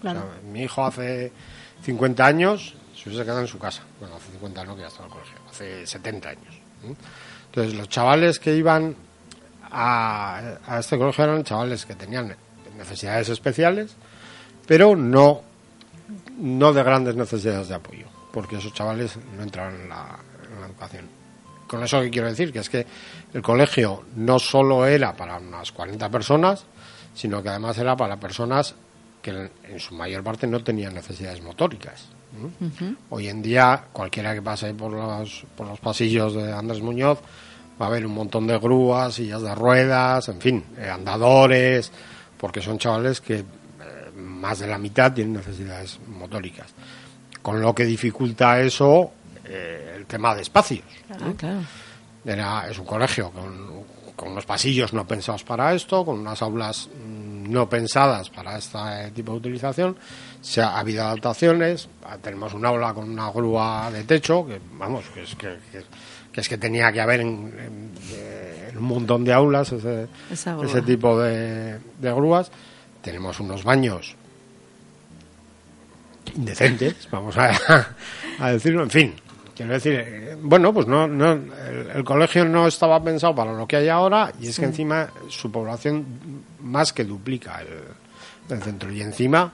Claro. O sea, mi hijo hace 50 años se hubiese quedado en su casa. Bueno, hace 50 no, que ya estaba en el colegio. Hace 70 años. Entonces, los chavales que iban a, a este colegio eran chavales que tenían necesidades especiales, pero no, no de grandes necesidades de apoyo, porque esos chavales no entraban en la, en la educación. Con eso que quiero decir, que es que el colegio no solo era para unas 40 personas, sino que además era para personas que en, su mayor parte no tenían necesidades motóricas. ¿Mm? Hoy en día, cualquiera que pase por los, por los pasillos de Andrés Muñoz va a ver un montón de grúas, sillas de ruedas, en fin, eh, andadores, porque son chavales que eh, más de la mitad tienen necesidades motóricas. Con lo que dificulta eso eh, tema de espacios. Claro, claro. Era, es un colegio con, con unos pasillos no pensados para esto, con unas aulas mm, no pensadas para este tipo de utilización. Se ha, ha habido adaptaciones. Ah, Tenemos un aula con una grúa de techo, que vamos, que es que, que- que es que tenía que haber en, en- en un montón de aulas ese, tipo de, de grúas. Tenemos unos baños indecentes, vamos a, a decirlo, en fin. Quiero decir, eh, bueno, pues no, no el, el colegio no estaba pensado para lo que hay ahora y es que encima su población más que duplica el, el centro. Y encima,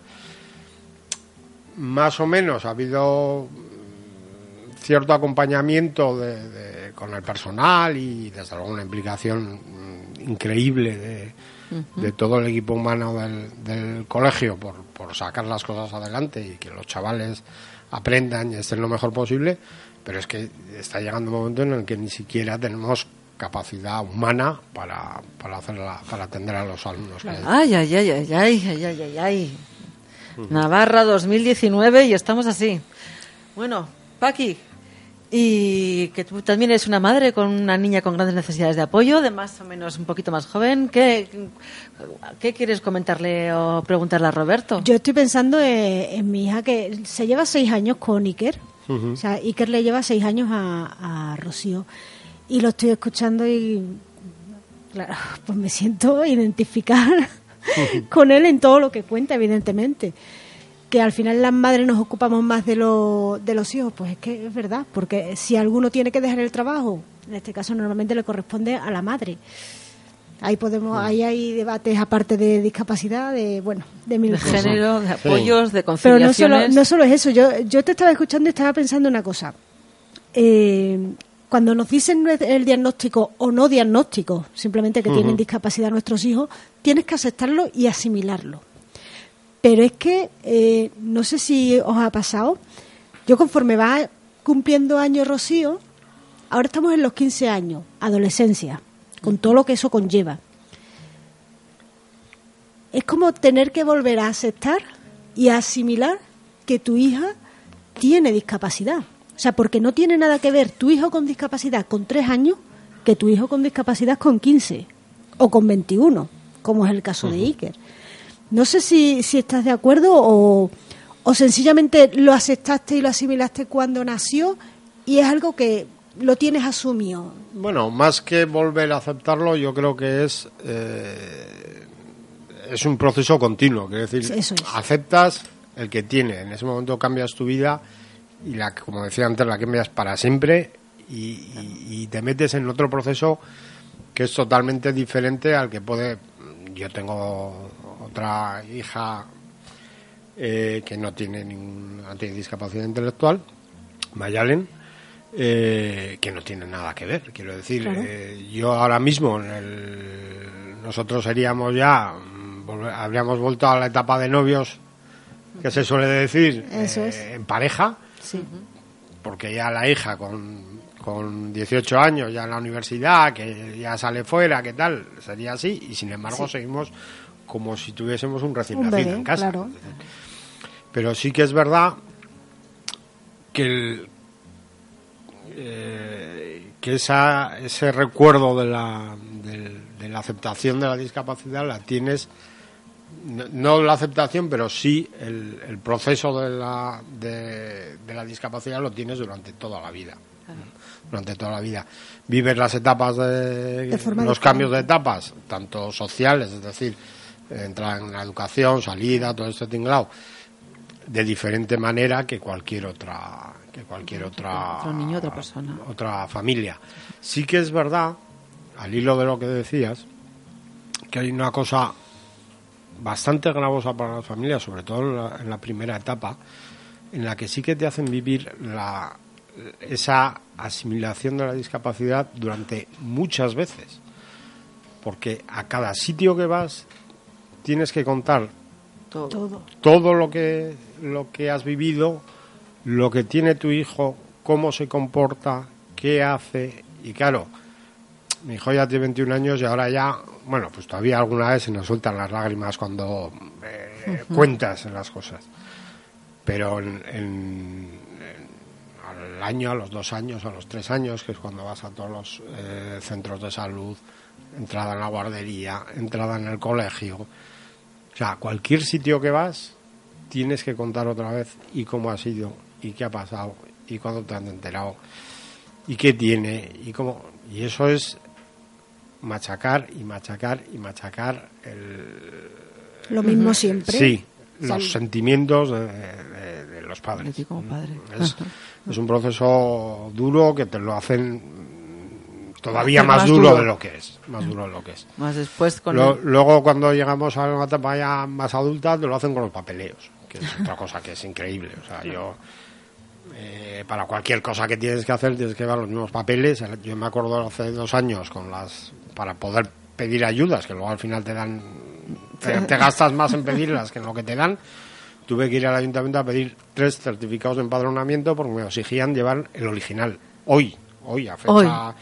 más o menos, ha habido mm, cierto acompañamiento de- de- con el personal y desde luego una implicación mm, increíble de, de todo el equipo humano del, del colegio por, por sacar las cosas adelante y que los chavales aprendan y estén lo mejor posible, pero es que está llegando un momento en el que ni siquiera tenemos capacidad humana para, para, hacer la, para atender a los alumnos. Que ay, ay, ay, ay, ay, ay, ay, ay. Navarra 2019 y estamos así. Bueno, Paqui, y que tú también eres una madre con una niña con grandes necesidades de apoyo, de más o menos un poquito más joven. ¿Qué, qué quieres comentarle o preguntarle a Roberto? Yo estoy pensando en, en mi hija que se lleva seis años con Iker o sea, Iker le lleva seis años a, a Rocío. Y lo estoy escuchando y, claro, pues me siento identificar con él en todo lo que cuenta, evidentemente. Que al final las madres nos ocupamos más de, lo, de los hijos, pues es que es verdad, porque si alguno tiene que dejar el trabajo, en este caso normalmente le corresponde a la madre. Ahí podemos, ahí hay debates aparte de discapacidad, de bueno, de mil De cosas. género, de apoyos, de Pero no solo, conciliaciones. no solo es eso, yo, yo te estaba escuchando y estaba pensando una cosa. Eh, cuando nos dicen el diagnóstico o no diagnóstico, simplemente que tienen discapacidad nuestros hijos, tienes que aceptarlo y asimilarlo. Pero es que, eh, no sé si os ha pasado, yo conforme va cumpliendo años Rocío, ahora estamos en los 15 años, adolescencia, con todo lo que eso conlleva. Es como tener que volver a aceptar y a asimilar que tu hija tiene discapacidad. O sea, porque no tiene nada que ver tu hijo con discapacidad con 3 años que tu hijo con discapacidad con 15 o con 21, como es el caso de Iker. No sé si, si estás de acuerdo o, o sencillamente lo aceptaste y lo asimilaste cuando nació y es algo que lo tienes asumido. Bueno, más que volver a aceptarlo, yo creo que es eh, es un proceso continuo. Quiero decir, Eso es. aceptas el que tiene. En ese momento cambias tu vida y, la, como decía antes, la cambias para siempre y, y- y te metes en otro proceso que es totalmente diferente al que puede. Yo tengo otra hija eh, que no tiene, ningún, no tiene discapacidad intelectual, Mayalen, eh, que no tiene nada que ver. Quiero decir, Claro. eh, yo ahora mismo, en el- nosotros seríamos ya, mm, volve- habríamos vuelto a la etapa de novios, que se suele decir, Eso eh, es. en pareja, Sí. porque ya la hija con, con 18 años, ya en la universidad, que ya sale fuera, que tal, sería así, y sin embargo seguimos como si tuviésemos un recién Un nacido bebé, en casa. claro. Pero sí que es verdad que el, eh, que esa, ese recuerdo de la, del- de la aceptación de la discapacidad la tienes no, la aceptación, pero sí el, el proceso de la, de, de la discapacidad lo tienes durante toda la vida. Durante toda la vida. Vives las etapas de, De los cambios de etapas, tanto sociales, es decir, entrar en la educación, salida, todo este tinglado, de diferente manera que cualquier otra que cualquier otra Otro niño, otra persona. otra familia. Sí que es verdad, al hilo de lo que decías, que hay una cosa bastante gravosa para las familias, sobre todo en la, en la primera etapa, en la que sí que te hacen vivir la, esa asimilación de la discapacidad durante muchas veces. Porque a cada sitio que vas tienes que contar Todo. Todo. lo que lo que has vivido, lo que tiene tu hijo, cómo se comporta, qué hace y claro, mi hijo ya tiene 21 años y ahora ya, bueno, pues todavía alguna vez se nos sueltan las lágrimas cuando eh, cuentas las cosas. Pero en, en- en- al año, a los dos años, a los tres años, que es cuando vas a todos los eh, centros de salud, entrada en la guardería, entrada en el colegio, o sea, cualquier sitio que vas, tienes que contar otra vez y cómo ha sido, y qué ha pasado, y cuándo te han enterado, y qué tiene, y cómo. Y eso es machacar y machacar y machacar el. Lo mismo siempre. Sí, los sentimientos de, de- de los padres. como padre. Es, es un proceso duro que te lo hacen todavía más, más duro, duro. de lo que es. Más duro de lo que es. Más después con Lo- el- luego cuando llegamos a una etapa ya más adulta te lo hacen con los papeleos, que es otra cosa que es increíble. O sea, yo eh, para cualquier cosa que tienes que hacer tienes que llevar los mismos papeles. Yo me acuerdo hace dos años con las para poder pedir ayudas, que luego al final te dan te, te gastas más en pedirlas que en lo que te dan. Tuve que ir al ayuntamiento a pedir tres certificados de empadronamiento porque me exigían llevar el original. Hoy, hoy, a fecha. Hoy.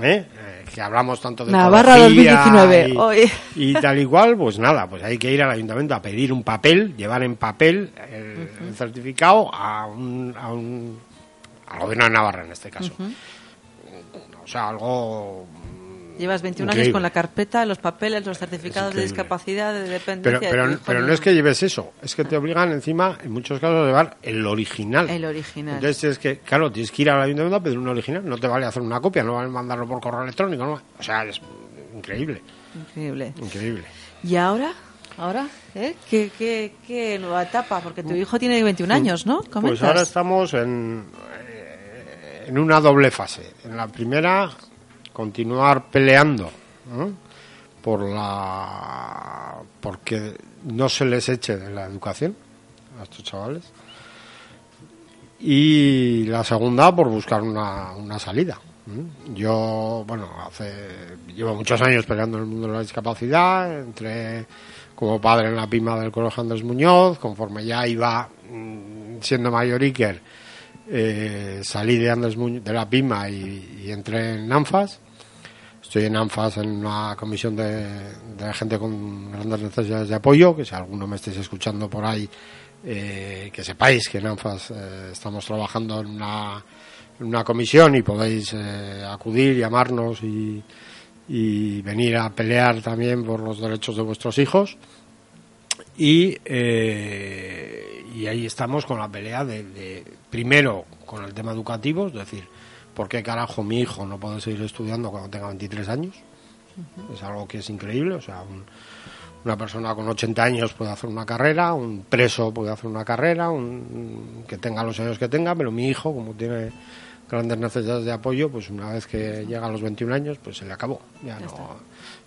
¿Eh? Eh, que hablamos tanto de Navarra ecología 2019, y- hoy. y tal y cual, pues nada, pues hay que ir al ayuntamiento a pedir un papel, llevar en papel el, el certificado a un, a un al gobierno de Navarra en este caso. O sea, algo Llevas 21 Increíble. años con la carpeta, los papeles, los certificados de discapacidad, de pero, dependencia. de pero, hijo, pero no es que lleves eso, es que te obligan encima, en muchos casos, a llevar el original. El original. Entonces es que, claro, tienes que ir al ayuntamiento a pedir un original, no te vale hacer una copia, no vale mandarlo por correo electrónico, no. o sea, es increíble, Increíble. increíble. ¿Y ahora? ¿Ahora? ¿Eh? ¿Qué, qué, qué nueva etapa? Porque tu hijo tiene 21 años, ¿no? Pues ahora estamos en, eh, en una doble fase. En la primera, continuar peleando ¿no? por la porque no se les eche de la educación a estos chavales. Y la segunda, por buscar una, una salida. ¿m? Yo, bueno, hace llevo muchos años peleando en el mundo de la discapacidad, entré como padre en la PIMA del Colegio Andrés Muñoz, conforme ya iba mm, siendo mayor Iker, eh, salí de Andrés Muñoz, de la PIMA y, entré en ANFAS. Estoy en ANFAS en una comisión de, gente con grandes necesidades de apoyo, que si alguno me estáis escuchando por ahí, eh, que sepáis que en ANFAS eh, estamos trabajando en una, comisión y podéis eh, acudir, llamarnos y venir a pelear también por los derechos de vuestros hijos. Y, eh, y ahí estamos con la pelea de, de, primero, con el tema educativo, es decir, ¿por qué carajo mi hijo no puede seguir estudiando cuando tenga 23 años? Es algo que es increíble, o sea, un- una persona con 80 años puede hacer una carrera, un preso puede hacer una carrera, un, que tenga los años que tenga, pero mi hijo, como tiene grandes necesidades de apoyo, pues una vez que llega a los 21 años, pues se le acabó. Ya, no,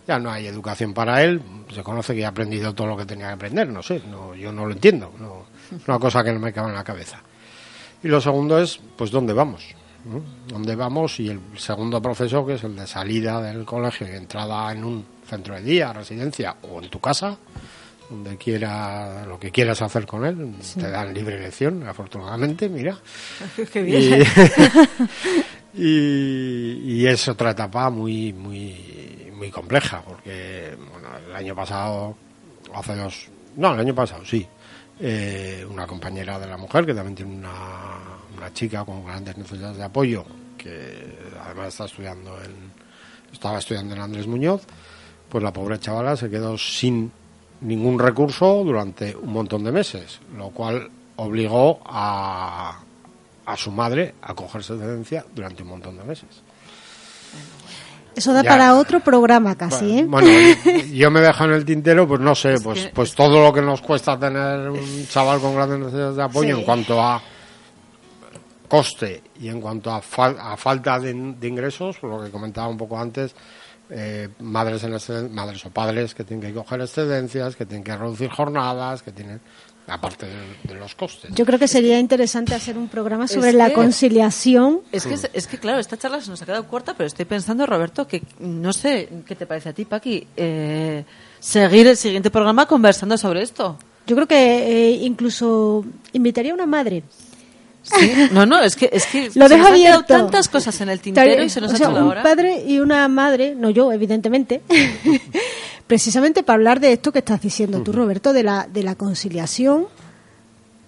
ya no hay educación para él, se conoce que ha aprendido todo lo que tenía que aprender, no sé, no, yo no lo entiendo, no, es una cosa que no me cabe en la cabeza. Y lo segundo es, pues, ¿dónde vamos? ¿no? ¿Dónde vamos? Y el segundo proceso, que es el de salida del colegio y entrada en un centro de día, residencia o en tu casa, donde quiera, lo que quieras hacer con él, te dan libre elección, afortunadamente, mira. Qué bien. Y, y, y es otra etapa muy, muy, muy compleja, porque bueno, el año pasado, hace dos, no, el año pasado sí, eh, una compañera de la mujer que también tiene una, una chica con grandes necesidades de apoyo, que además está estudiando en, estaba estudiando en Andrés Muñoz, pues la pobre chavala se quedó sin ningún recurso durante un montón de meses, lo cual obligó a, a su madre a cogerse excedencia durante un montón de meses. Eso da Ya. para otro programa casi, ¿eh? Bueno, yo me dejo en el tintero, pues no sé, pues, que- pues todo lo que nos cuesta tener un chaval con grandes necesidades de apoyo Sí. en cuanto a coste y en cuanto a, fal- a falta de, de ingresos, lo que comentaba un poco antes, eh, madres, en exceden- madres o padres que tienen que coger excedencias, que tienen que reducir jornadas, que tienen, aparte de, de los costes. Yo creo que sería interesante hacer un programa sobre Es la que- conciliación. Es que, es que, claro, esta charla se nos ha quedado corta, pero estoy pensando, Roberto, que no sé qué te parece a ti, Paqui, eh, seguir el siguiente programa conversando sobre esto. Yo creo que eh, incluso invitaría a una madre. No, no, es que, es que Lo se nos han quedado tantas cosas en el tintero y se nos O ha sea, hecho la un hora. padre y una madre, no yo, evidentemente, precisamente para hablar de esto que estás diciendo tú, Roberto, de la, de la conciliación,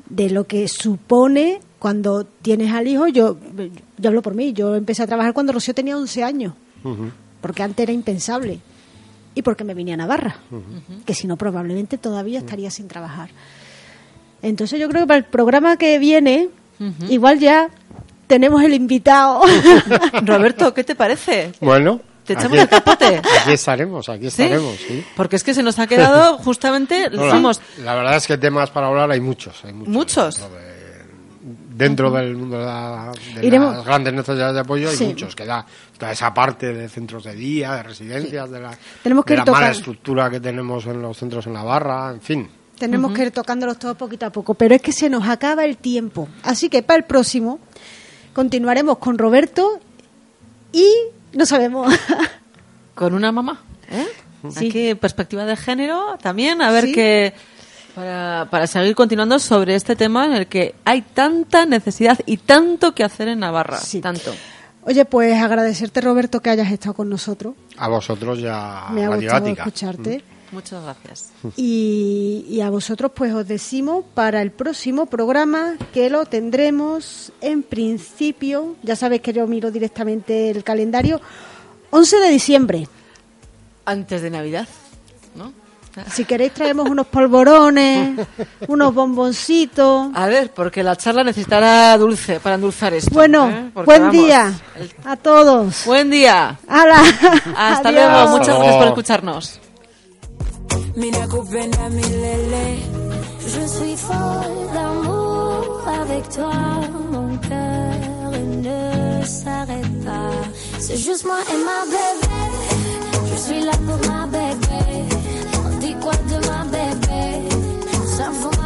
de lo que supone cuando tienes al hijo. Yo, yo hablo por mí, yo empecé a trabajar cuando Rocío tenía 11 años, porque antes era impensable. Y porque me vine a Navarra, que si no probablemente todavía estaría sin trabajar. Entonces yo creo que para el programa que viene, igual ya tenemos el invitado. Roberto, ¿qué te parece? Bueno, ¿Te echamos aquí- el capote? Aquí estaremos, aquí ¿Sí? estaremos, sí. Porque es que se nos ha quedado justamente, No, la- vamos, la, verdad es que temas para hablar hay muchos. Hay muchos. Muchos. Dentro, de- dentro del mundo de, la- de Iremos- las grandes necesidades de apoyo hay Sí. muchos. Que da, da esa parte de centros de día, de residencias, de la, Tenemos que de ir la mala estructura que tenemos en los centros en Navarra, en fin. Tenemos que ir tocándolos todos poquito a poco, pero es que se nos acaba el tiempo. Así que para el próximo continuaremos con Roberto y no sabemos. con una mamá. ¿eh? Sí. Aquí perspectiva de género también, a ver Sí. qué. Para, para seguir continuando sobre este tema en el que hay tanta necesidad y tanto que hacer en Navarra. Sí. Tanto. Oye, pues agradecerte Roberto que hayas estado con nosotros. A vosotros ya Me ha gustado escucharte. Muchas gracias. Y, y a vosotros pues os decimos para el próximo programa que lo tendremos en principio, ya sabéis que yo miro directamente el calendario, 11 de diciembre. Antes de Navidad, ¿no? Si queréis traemos unos polvorones, unos bomboncitos. A ver, porque la charla necesitará dulce para endulzar esto. Bueno, ¿eh? Buen vamos, día el- a todos. Buen día. ¡Hala! Hasta Adiós. luego. Muchas gracias por escucharnos. Je suis folle d'amour avec toi, mon cœur ne s'arrête pas. C'est juste moi et ma bébé, je suis là pour ma bébé. On dit quoi de ma bébé? Ça vaut